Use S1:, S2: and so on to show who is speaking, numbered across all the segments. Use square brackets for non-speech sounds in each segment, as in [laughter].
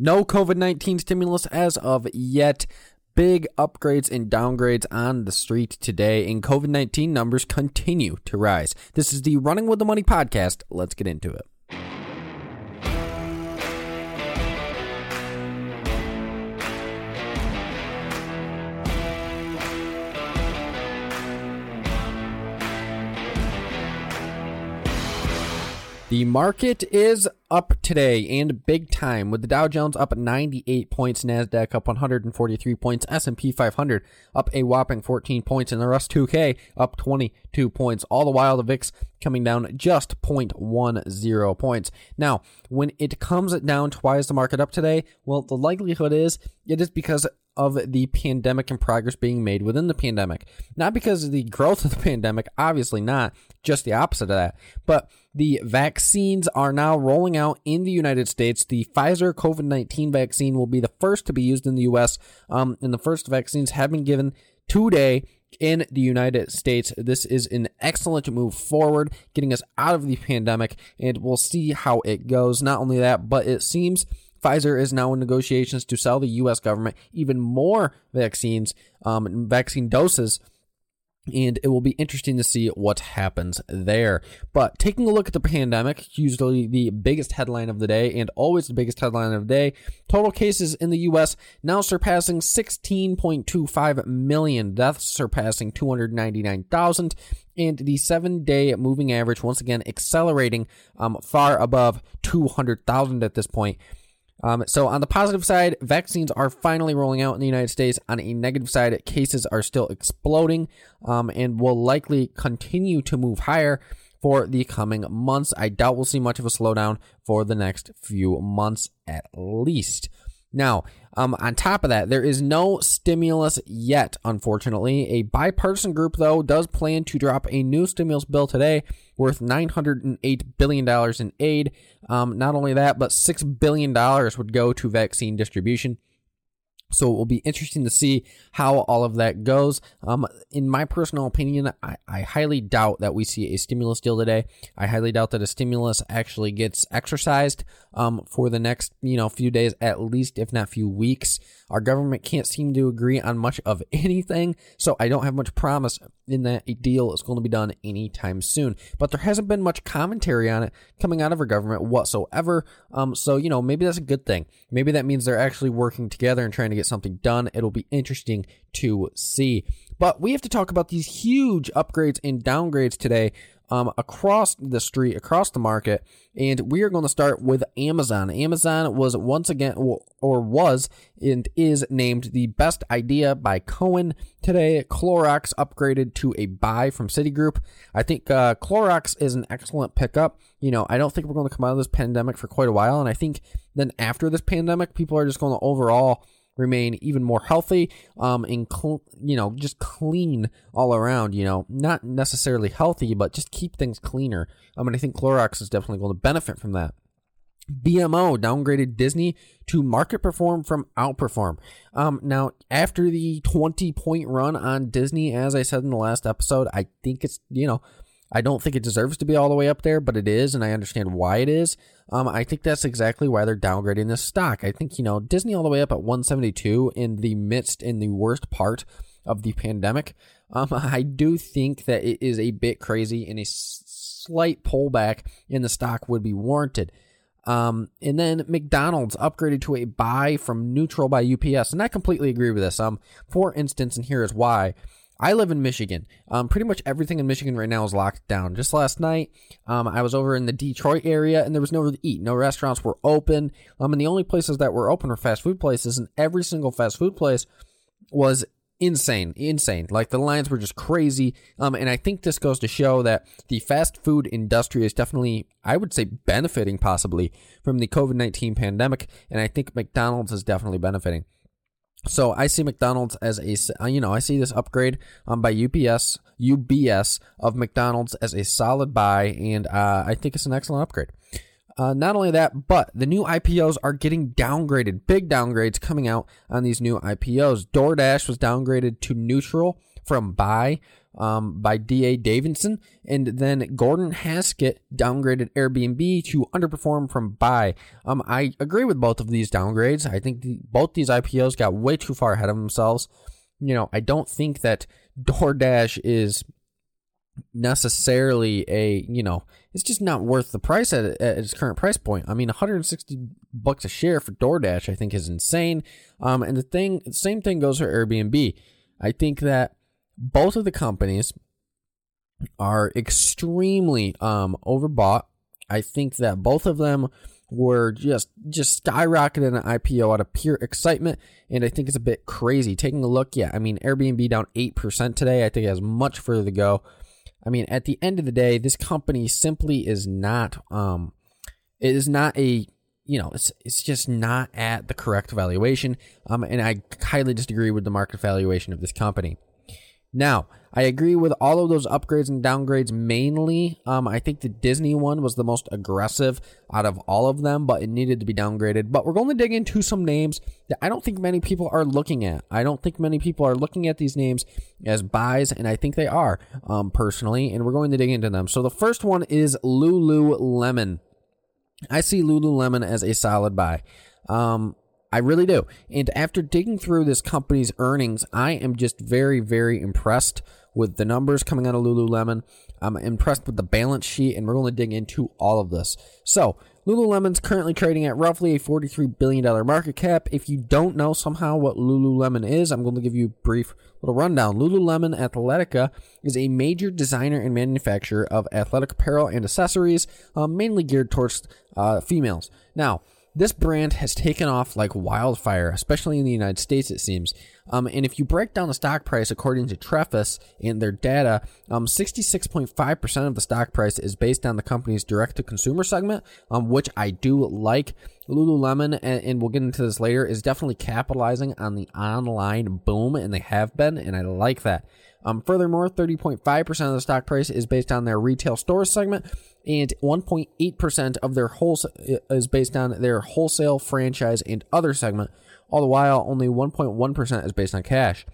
S1: No COVID 19 stimulus as of yet. Big upgrades and downgrades on the street today, and COVID 19 numbers continue to rise. This is the Running with the Money podcast. Let's get into it. The market is up today and big time with the Dow Jones up 98 points, Nasdaq up 143 points, S&P 500 up a whopping 14 points and the Russ 2K up 22 points. All the while the VIX coming down just 0.10 points. Now, when it comes down to why is the market up today? Well, the likelihood is it is because of the pandemic and progress being made within the pandemic. Not because of the growth of the pandemic, obviously not, just the opposite of that. But the vaccines are now rolling out in the United States. The Pfizer COVID 19 vaccine will be the first to be used in the U.S., um, and the first vaccines have been given today in the United States. This is an excellent move forward, getting us out of the [laughs] pandemic, and we'll see how it goes. Not only that, but it seems Pfizer is now in negotiations to sell the U.S. government even more vaccines, um, vaccine doses and it will be interesting to see what happens there. But taking a look at the pandemic, usually the biggest headline of the day and always the biggest headline of the day, total cases in the US now surpassing 16.25 million deaths, surpassing 299,000 and the seven day moving average once again accelerating um, far above 200,000 at this point. Um, so on the positive side, vaccines are finally rolling out in the United States. On a negative side, cases are still exploding um, and will likely continue to move higher for the coming months. I doubt we'll see much of a slowdown for the next few months at least. Now, um, on top of that, there is no stimulus yet, unfortunately. A bipartisan group, though, does plan to drop a new stimulus bill today worth $908 billion in aid. Um, not only that, but $6 billion would go to vaccine distribution. So it will be interesting to see how all of that goes. Um, in my personal opinion, I, I highly doubt that we see a stimulus deal today. I highly doubt that a stimulus actually gets exercised um, for the next you know few days, at least if not few weeks. Our government can't seem to agree on much of [laughs] anything, so I don't have much promise in that a deal is going to be done anytime soon. But there hasn't been much commentary on it coming out of our government whatsoever. Um, so you know maybe that's a good thing. Maybe that means they're actually working together and trying to get something done. It'll be interesting to see. But we have to talk about these huge upgrades and downgrades today um, across the street, across the market. And we are going to start with Amazon. Amazon was once again, or was and is named the best idea by Cowen today. Clorox upgraded to a buy from Citigroup. I think uh, Clorox is an excellent pickup. You know, I don't think we're going to come out of this pandemic for quite a while. And I think then after this pandemic, people are just going to overall remain even more healthy um and cl- you know just clean all around you know not necessarily healthy but just keep things cleaner i mean i think clorox is definitely going to benefit from that BMO downgraded Disney to market perform from outperform. Um, now, after the 20 point run on Disney, as I said in the last episode, I think it's, you know, I don't think it deserves to be all the way up there, but it is, and I understand why it is. Um, I think that's exactly why they're downgrading this stock. I think, you know, Disney all the way up at 172 in the midst, in the worst part of the pandemic. Um, [laughs] I do think that it is a bit crazy and a slight pullback in the stock would be warranted. Um, and then McDonald's upgraded to a buy from neutral by UPS, and I completely agree with this. Um, for instance, and here is why. I live in Michigan. Um, pretty much everything in Michigan right now is locked down. Just last night, um, I was over in the Detroit area and there was nowhere to eat. No restaurants were open. Um, and the only places that were open were fast food places, and every single fast food place was insane, insane. Like the lines were just crazy. Um, and I think this goes to show that the fast food industry is definitely, I would say, benefiting possibly from the COVID 19 pandemic. And I think McDonald's is definitely benefiting. So I see McDonald's as a, uh, you know, I see this upgrade um, by UPS, UBS of McDonald's as a solid buy, and uh, I think it's an excellent upgrade. Uh, not only that, but the new IPOs are getting downgraded. Big downgrades coming out on these new IPOs. DoorDash was downgraded to neutral from buy um, by D.A. Davidson. And then Gordon Haskett downgraded Airbnb to underperform from buy. Um, I agree with both of these downgrades. I think the, both these IPOs got way too far ahead of themselves. You know, I don't think that DoorDash is necessarily a you know it's just not worth the price at, at its current price point. I mean, 160 bucks a share for DoorDash, I think, is insane. Um, and the thing, same thing goes for Airbnb. I think that both of the companies are extremely um, overbought. I think that both of them were just just skyrocketing an IPO out of pure excitement, and I think it's a bit crazy. Taking a look, yeah, I mean Airbnb down eight percent today. I think it has much further to go. I mean, at the end of the day, this company simply is not um, it is not a you know, it's it's just not at the correct valuation. Um, and I highly disagree with the market valuation of this company. Now, I agree with all of those upgrades and downgrades mainly. Um, I think the Disney one was the most aggressive out of all of them, but it needed to be downgraded. But we're going to dig into some names that I don't think many people are looking at. I don't think many people are looking at these names as buys, and I think they are, um, personally, and we're going to dig into them. So the first one is Lululemon. I see Lululemon as a solid buy. Um, I really do. And after digging through this company's earnings, I am just very, very impressed with the numbers coming out of Lululemon. I'm impressed with the balance sheet, and we're going to dig into all of this. So, Lululemon's currently trading at roughly a $43 billion market cap. If you don't know somehow what Lululemon is, I'm going to give you a brief little rundown. Lululemon Athletica is a major designer and manufacturer of athletic apparel and accessories, uh, mainly geared towards uh, females. Now, this brand has taken off like wildfire, especially in the United States, it seems. Um, and if you break down the stock price according to Trefis and their data, um, 66.5% of the stock price is based on the company's direct to consumer segment, um, which I do like. Lululemon, and, and we'll get into this later, is definitely capitalizing on the online boom, and they have been, and I like that. Um, furthermore, 30.5% of the stock price is based on their retail store segment, and 1.8% of their wholesale uh, is based on their wholesale, franchise, and other segment. All the while, only 1.1% is based on cash.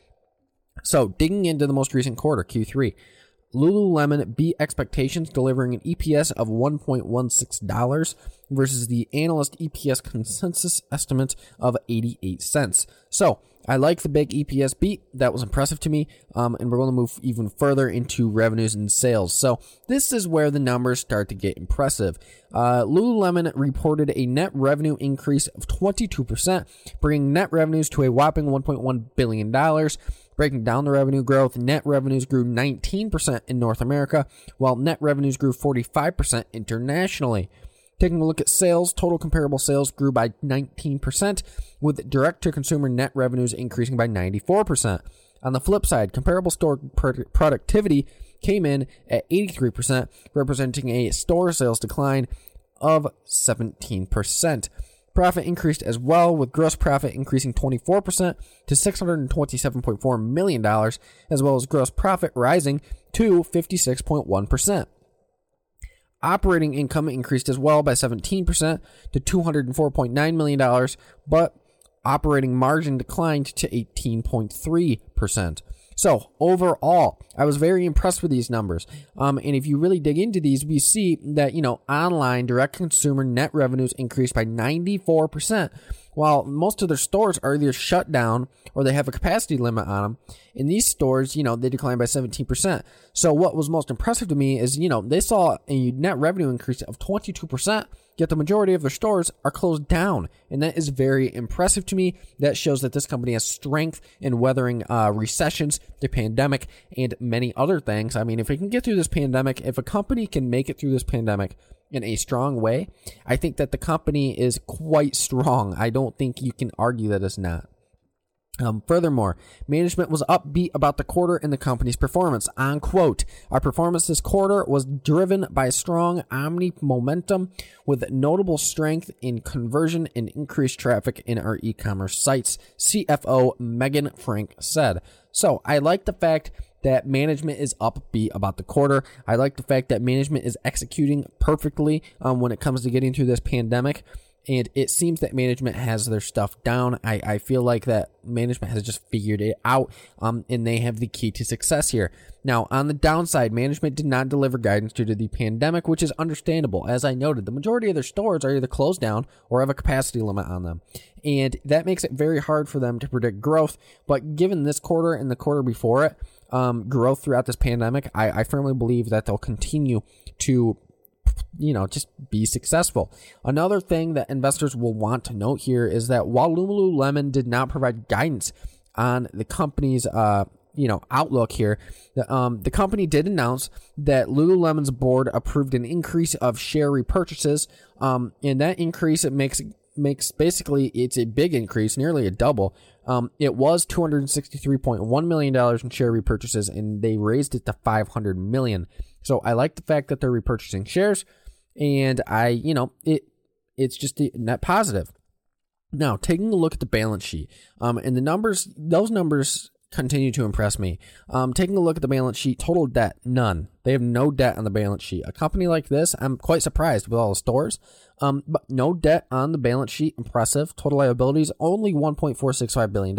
S1: So, digging into the most recent quarter, Q3, Lululemon beat expectations, delivering an EPS of $1.16 versus the analyst EPS consensus estimate of 88 cents. So, I like the big EPS beat. That was impressive to me. Um, and we're going to move even further into revenues and sales. So this is where the numbers start to get impressive. Uh, Lululemon reported a net revenue increase of 22%, bringing net revenues to a whopping $1.1 billion. Breaking down the revenue growth, net revenues grew 19% in North America, while net revenues grew 45% internationally. Taking a look at sales, total comparable sales grew by 19%, with direct to consumer net revenues increasing by 94%. On the flip side, comparable store productivity came in at 83%, representing a store sales decline of 17%. Profit increased as well, with gross profit increasing 24% to $627.4 million, as well as gross profit rising to 56.1%. Operating income increased as well by 17% to $204.9 million, but operating margin declined to 18.3%. So overall, I was very impressed with these numbers. Um, and if you really dig into these, we see that you know online direct consumer net revenues increased by 94%, while most of their stores are either shut down or they have a capacity limit on them. In these stores, you know, they declined by 17%. So what was most impressive to me is, you know, they saw a net revenue increase of 22%, yet the majority of their stores are closed down. And that is very impressive to me. That shows that this company has strength in weathering uh, recessions, the pandemic, and many other things. I mean, if we can get through this pandemic, if a company can make it through this pandemic, in a strong way, I think that the company is quite strong. I don't think you can argue that it's not. Um, furthermore, management was upbeat about the quarter and the company's performance. On quote, our performance this quarter was driven by strong omni momentum with notable strength in conversion and increased traffic in our e-commerce sites, CFO Meghan Frank said. So I like the fact that management is upbeat about the quarter. I like the fact that management is executing perfectly um, when it comes to getting through this pandemic. and it seems that management has their stuff down. I, I feel like that management has just figured it out, um, and they have the key to success here. Now, on the downside, management did not deliver guidance due to the pandemic, which is understandable. As I noted, the majority of their stores are either closed down or have a capacity limit on them. And that makes it very hard for them to predict growth. But given this quarter and the quarter before it, um, growth throughout this pandemic, I, I firmly believe that they'll continue to you know, just be successful. Another thing that investors will want to note here is that while Lululemon did not provide guidance on the company's, uh, you know, outlook here, the, um, the company did announce that Lululemon's board approved an increase of share repurchases. Um, and that increase, it makes makes basically it's a big increase, nearly a double. Um, it was two hundred sixty three point one million dollars in share repurchases, and they raised it to five hundred million. So I like the fact that they're repurchasing shares, and I, you know, it it's just net positive. Now, taking a look at the balance sheet, um, and the numbers, those numbers continue to impress me. Um, taking a look at the balance sheet, total debt, none. They have no debt on the balance sheet. A company like this, I'm quite surprised with all the stores. Um, but no debt on the balance sheet, impressive. Total liabilities, only $1.465 billion.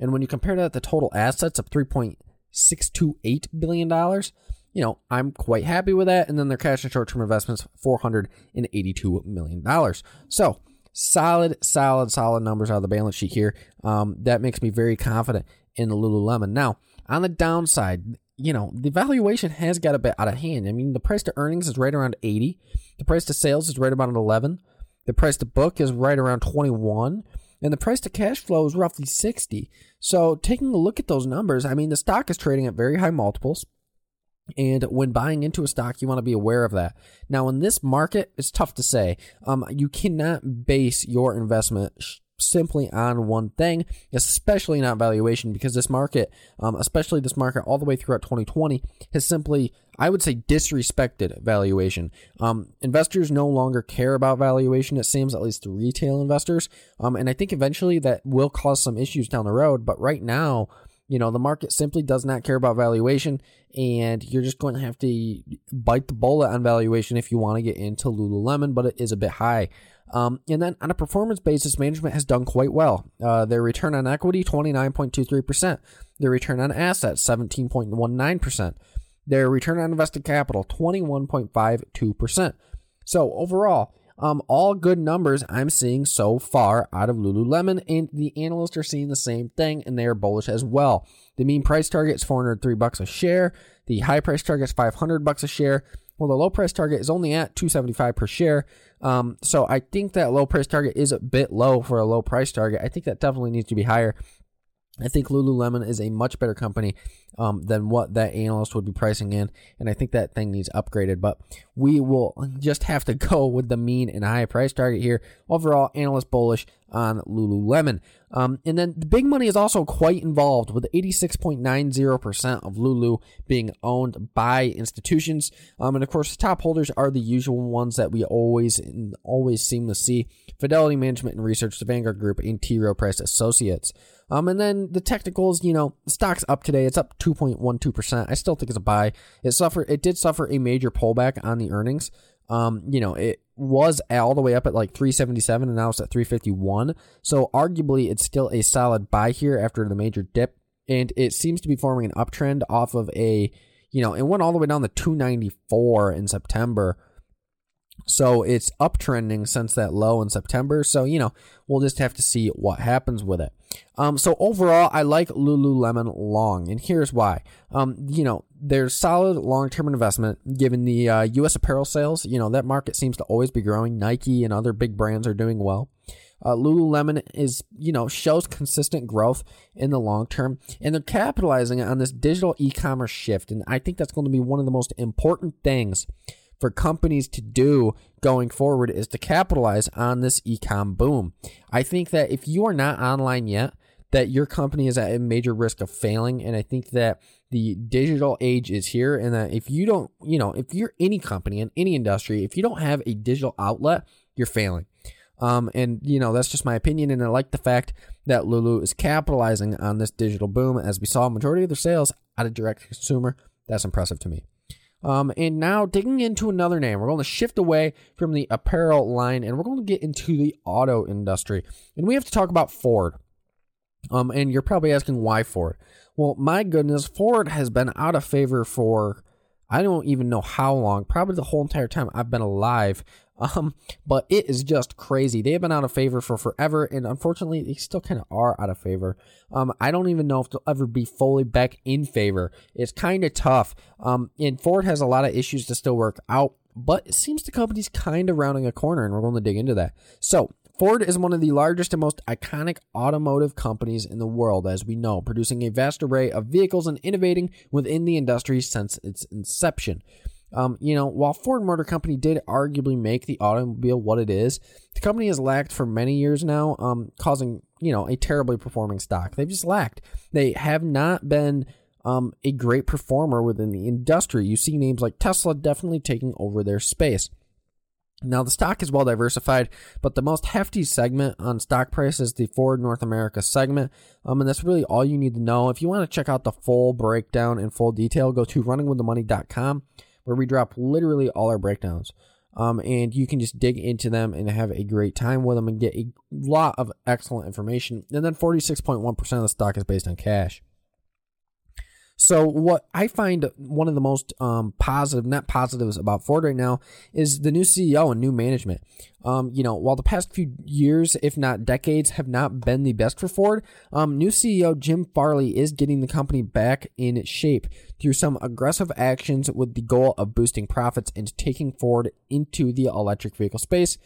S1: And when you compare that to total assets of $3.628 billion, you know, I'm quite happy with that. And then their cash and short term investments, $482 million. So, solid, solid, solid numbers out of the balance sheet here. Um, that makes me very confident in the Lululemon. Now, on the downside, you know, the valuation has got a bit out of hand. I mean, the price to earnings is right around 80. The price to sales is right about 11. The price to book is right around 21. And the price to cash flow is roughly 60. So, taking a look at those numbers, I mean, the stock is trading at very high multiples. And when buying into a stock, you want to be aware of that. Now, in this market, it's tough to say. Um, you cannot base your investment simply on one thing, especially not valuation, because this market, um, especially this market all the way throughout 2020, has simply, I would say, disrespected valuation. Um, investors no longer care about valuation, it seems, at least retail investors. Um, and I think eventually that will cause some issues down the road. But right now, you know, the market simply does not care about valuation, and you're just going to have to bite the bullet on valuation if you want to get into Lululemon, but it is a bit high. Um, and then on a performance basis, management has done quite well. Uh, their return on equity, 29.23%. Their return on assets, 17.19%. Their return on invested capital, 21.52%. So overall, um, all good numbers I'm seeing so far out of Lululemon, and the analysts are seeing the same thing, and they are bullish as well. The mean price target is 403 bucks a share. The high price target is 500 bucks a share. Well, the low price target is only at 275 per share. Um, so I think that low price target is a bit low for a low price target. I think that definitely needs to be higher. I think Lululemon is a much better company um, than what that analyst would be pricing in, and I think that thing needs upgraded. But we will just have to [laughs] go with the mean and high price target here. Overall, analyst bullish on Lululemon. Um, and then the big money is also quite involved with 86.90% of Lulu being owned by institutions. Um, and of course, the top holders are the usual ones that we always always seem to see Fidelity Management and Research, the Vanguard Group, and T. Rowe Price Associates. Um, and then the technicals, you know, stock's up today. It's up 2.12%. I still think it's a buy. It suffered, it did suffer a major pullback on the earnings. Um, you know, it was all the way up at like 377 and now it's at 351. So arguably it's still a solid buy here after the major dip. And it seems to be forming an uptrend off of a, you know, it went all the way down to 294 in September. So it's uptrending since that low in September. So, you know, we'll just have to see what happens with it. Um, so overall, I like Lululemon long, and here's why. Um, you know, there's solid long-term investment given the uh, U.S. apparel sales. You know, that market seems to always be growing. Nike and other big brands are doing well. Uh, Lululemon is, you know, shows consistent growth in the long term, and they're capitalizing on this digital e-commerce shift. And I think that's going to be one of the most important things for companies to do going forward is to capitalize on this ecom boom. I think that if you are not online yet, that your company is at a major risk of failing. And I think that the digital age is here. And that if you don't, you know, if you're any company in any industry, if you don't have a digital outlet, you're failing. Um, and you know that's just my opinion, and I like the fact that Lulu is capitalizing on this digital boom, as we saw a majority of their sales out of direct consumer. That's impressive to me. Um, and now digging into another name, we're going to shift away from the apparel line and we're going to get into the auto industry. And we have to talk about Ford. Um, and you're probably asking why Ford. Well, my goodness, Ford has been out of favor for I don't even know how long, probably the whole entire time I've been alive. Um, but it is just crazy. They have been out of favor for forever, and unfortunately, they still kind of are out of favor. Um, I don't even know if they'll ever be fully back in favor. It's kind of tough. Um, and Ford has a lot of issues to still work out, but it seems the company's kind of rounding a corner, and we're going to dig into that. So, Ford is one of the largest and most iconic automotive companies in the world, as we know, producing a vast array of vehicles and innovating within the industry since its inception. Um, you know, while Ford Motor Company did arguably make the automobile what it is, the company has lacked for many years now, um, causing you know a terribly performing stock. They've just lacked. They have not been um, a great performer within the industry. You see names like Tesla definitely taking over their space. Now, the stock is well diversified, but the most hefty segment on stock price is the Ford North America segment. Um, and that's really all you need to know. If you want to check out the full breakdown in full detail, go to runningwiththemoney.com where we drop literally all our breakdowns. Um, and you can just dig into them and have a great time with them and get a lot of excellent information. And then 46.1% of the stock is based on cash. So what I find one of the most um, positive net positives about Ford right now is the new CEO and new management. Um, you know, while the past few years, if not decades, have not been the best for Ford, um, new CEO Jim Farley is getting the company back in shape through some aggressive actions with the goal of boosting profits and taking Ford into the electric vehicle space.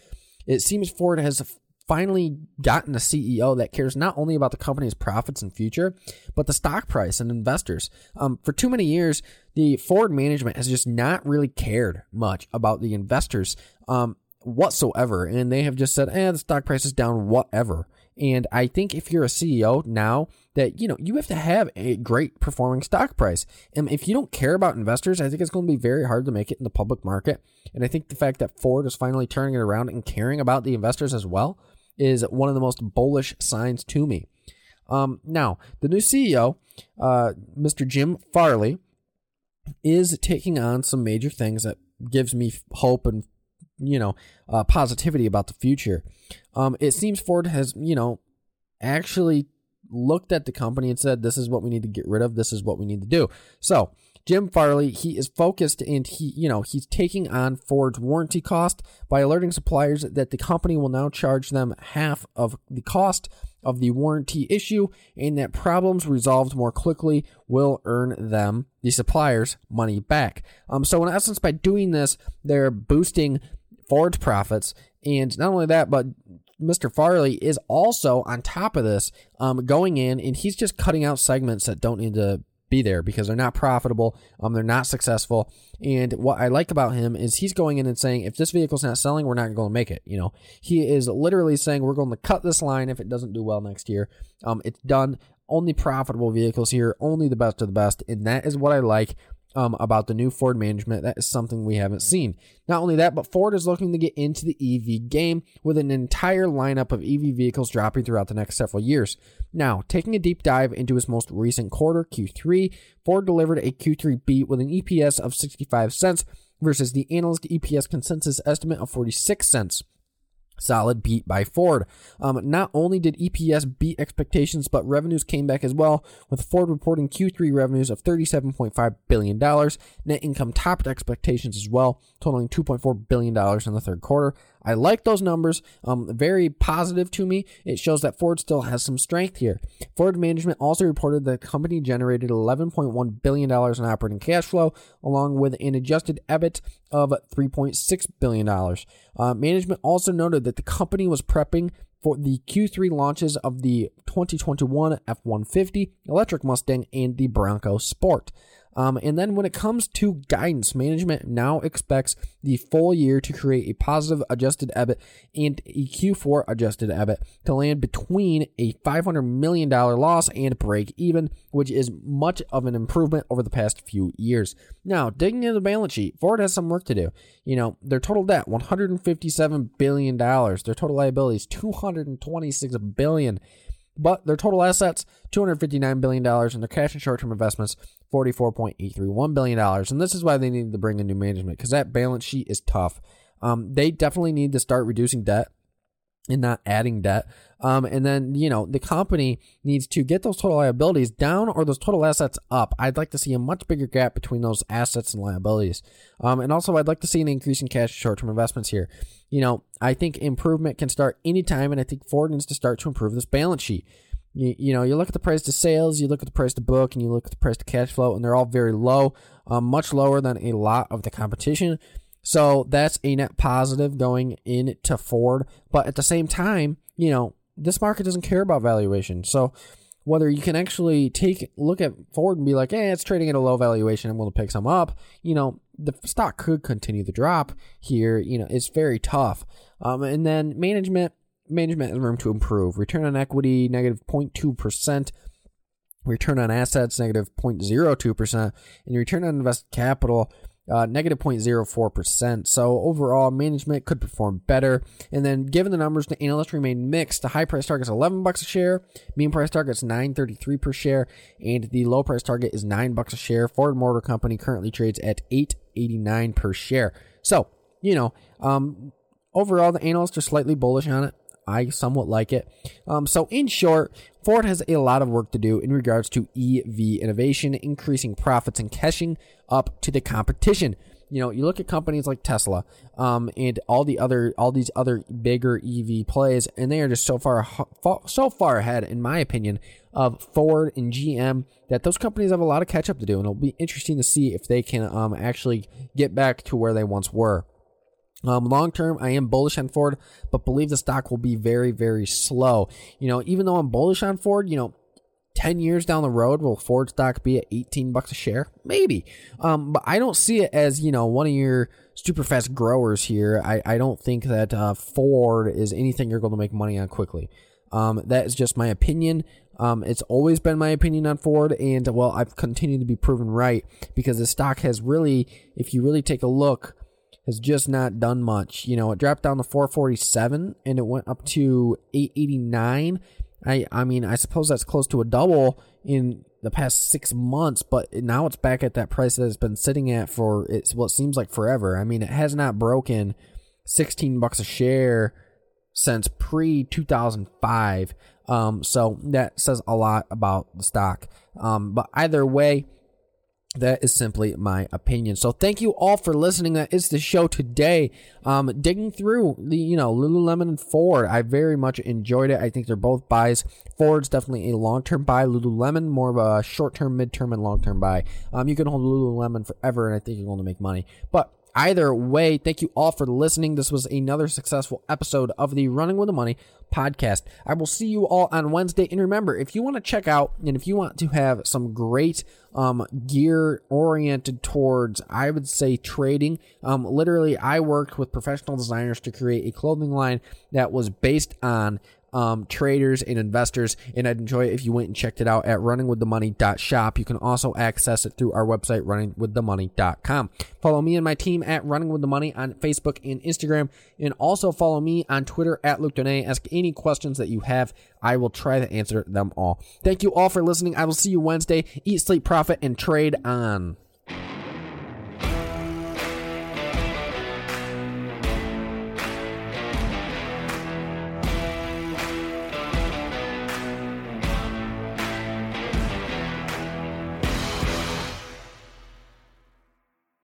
S1: It seems Ford has finally gotten a CEO that cares not only about the company's profits and future, but the stock price and investors. Um, for too many years, the Ford management has just not really cared much about the investors um, whatsoever, and they have just said, "eh, the stock price is down, whatever." And I think if you're a CEO now, that you know you have to have a great performing stock price. And if you don't care about investors, I think it's going to be very hard to make it in the public market. And I think the fact that Ford is finally turning it around and caring about the investors as well is one of the most bullish signs to me. Um, now, the new CEO, uh, Mr. Jim Farley, is taking on some major things that gives me hope and you know uh, positivity about the future. Um, it seems Ford has you know actually looked at the company and said, "This is what we need to get rid of. This is what we need to do." So Jim Farley, he is focused and he, you know, he's taking on Ford's warranty cost by alerting suppliers that the company will now charge them half of the cost of the warranty issue and that problems resolved more quickly will earn them, the suppliers, money back. Um, so in essence, by doing this, they're boosting Ford's profits. And not only that, but Mr. Farley is also on top of this, um, going in and he's just cutting out segments that don't need to be there because they're not profitable, um, they're not successful. And what I like about him is he's going in and saying, if this vehicle's not selling, we're not going to make it. You know, he is literally saying we're going to cut this line if it doesn't do well next year. Um, it's done. Only profitable vehicles here, only the best of the best, and that is what I like um, about the new Ford management. That is something we haven't seen. Not only that, but Ford is looking to get into the EV game with an entire lineup of EV vehicles dropping throughout the next several years. Now, taking a deep dive into its most recent quarter, Q3, Ford delivered a Q3 beat with an EPS of 65 cents versus the analyst EPS consensus estimate of 46 cents solid beat by Ford. Um, not only did EPS beat expectations, but revenues came back as well, with Ford reporting Q3 revenues of $37.5 billion. Net income topped expectations as well, totaling $2.4 billion in the third quarter. I like those numbers. Um, very positive to me. It shows that Ford still has some strength here. Ford management also reported that the company generated $11.1 billion in operating cash flow, along with an adjusted EBIT of $3.6 billion. Uh, management also noted that the company was prepping for the Q3 launches of the 2021 F 150, electric Mustang, and the Bronco Sport. Um, and then when it comes to guidance, management now expects the full year to create a positive adjusted EBIT and a Q4 adjusted EBIT to land between a $500 million loss and break even, which is much of an improvement over the past few years. Now, digging into the balance sheet, Ford has some work to do. You know, their total debt, $157 billion. Their total liabilities, $226 billion. But their total assets, $259 billion, and their cash and short term investments, $44.831 billion. And this is why they needed to bring in new management because that balance sheet is tough. Um, they definitely need to start reducing debt and not adding debt. Um, and then, you know, the company needs to get those total liabilities down or those total assets up. I'd like to see a much bigger gap between those assets and liabilities. Um, and also, I'd like to see an increase in cash short term investments here. You know, I think improvement can start anytime, and I think Ford needs to start to improve this balance sheet. You, you know, you look at the price to sales, you look at the price to book, and you look at the price to cash flow, and they're all very low, um, much lower than a lot of the competition. So that's a net positive going into Ford. But at the same time, you know, this market doesn't care about valuation. So whether you can actually take look at Ford and be like, hey, it's trading at a low valuation, I'm going to pick some up, you know, the stock could continue to drop here. You know, it's very tough. Um, and then management, management room to improve. Return on equity, negative 0.2%. Return on assets, negative 0.02%. And return on invested capital, negative 0.04%. So overall, management could perform better. And then, given the numbers, the analysts remain mixed. The high price target is 11 bucks a share, mean price target is 9.33 per share, and the low price target is 9 bucks a share. Ford Motor Company currently trades at 8.89 per share. So you know, um, overall, the analysts are slightly bullish on it. I somewhat like it. Um, so, in short, Ford has a lot of work to do in regards to EV innovation, increasing profits and catching up to the competition. You know, you look at companies like Tesla, um, and all the other, all these other bigger EV plays, and they are just so far, so far ahead, in my opinion, of Ford and GM that those companies have a lot of catch up to do, and it'll be interesting to see if they can um, actually get back to where they once were. Um, long term, I am bullish on Ford, but believe the stock will be very, very slow. You know, even though I'm bullish on Ford, you know, 10 years down the road, will Ford stock be at 18 bucks a share? Maybe. Um, but I don't see it as, you know, one of your super fast growers here. I, I don't think that uh, Ford is anything you're going to make money on quickly. Um, that is just my opinion. Um, it's always been my opinion on Ford, and well, I've continued to be proven right because the stock has really, if you really take a look, has just not done much. You know, it dropped down to 447 and it went up to 889. I I mean, I suppose that's close to a double in the past six months, but now it's back at that price that it's been sitting at for it's what seems like forever. I mean, it has not broken 16 bucks a share since pre 2005. Um, so that says a lot about the stock. Um, but either way, that is simply my opinion. So thank you all for listening. That is the show today. Um, digging through the you know Lululemon and Ford. I very much enjoyed it. I think they're both buys. Ford's definitely a long term buy. Lululemon more of a short term, mid term, and long term buy. Um, you can hold Lululemon forever, and I think you're going to make money. But Either way, thank you all for listening. This was another successful episode of the Running with the Money podcast. I will see you all on Wednesday. And remember, if you want to check out and if you want to have some great um, gear oriented towards, I would say, trading, um, literally, I worked with professional designers to create a clothing line that was based on um, traders and investors. And I'd enjoy it if you went and checked it out at runningwiththemoney.shop. You can also access it through our website, runningwiththemoney.com. Follow me and my team at Running With The Money on Facebook and Instagram. And also follow me on Twitter at Luke Donay. Ask any questions that you have. I will try to answer them all. Thank you all for listening. I will see you Wednesday. Eat, sleep, profit, and trade on.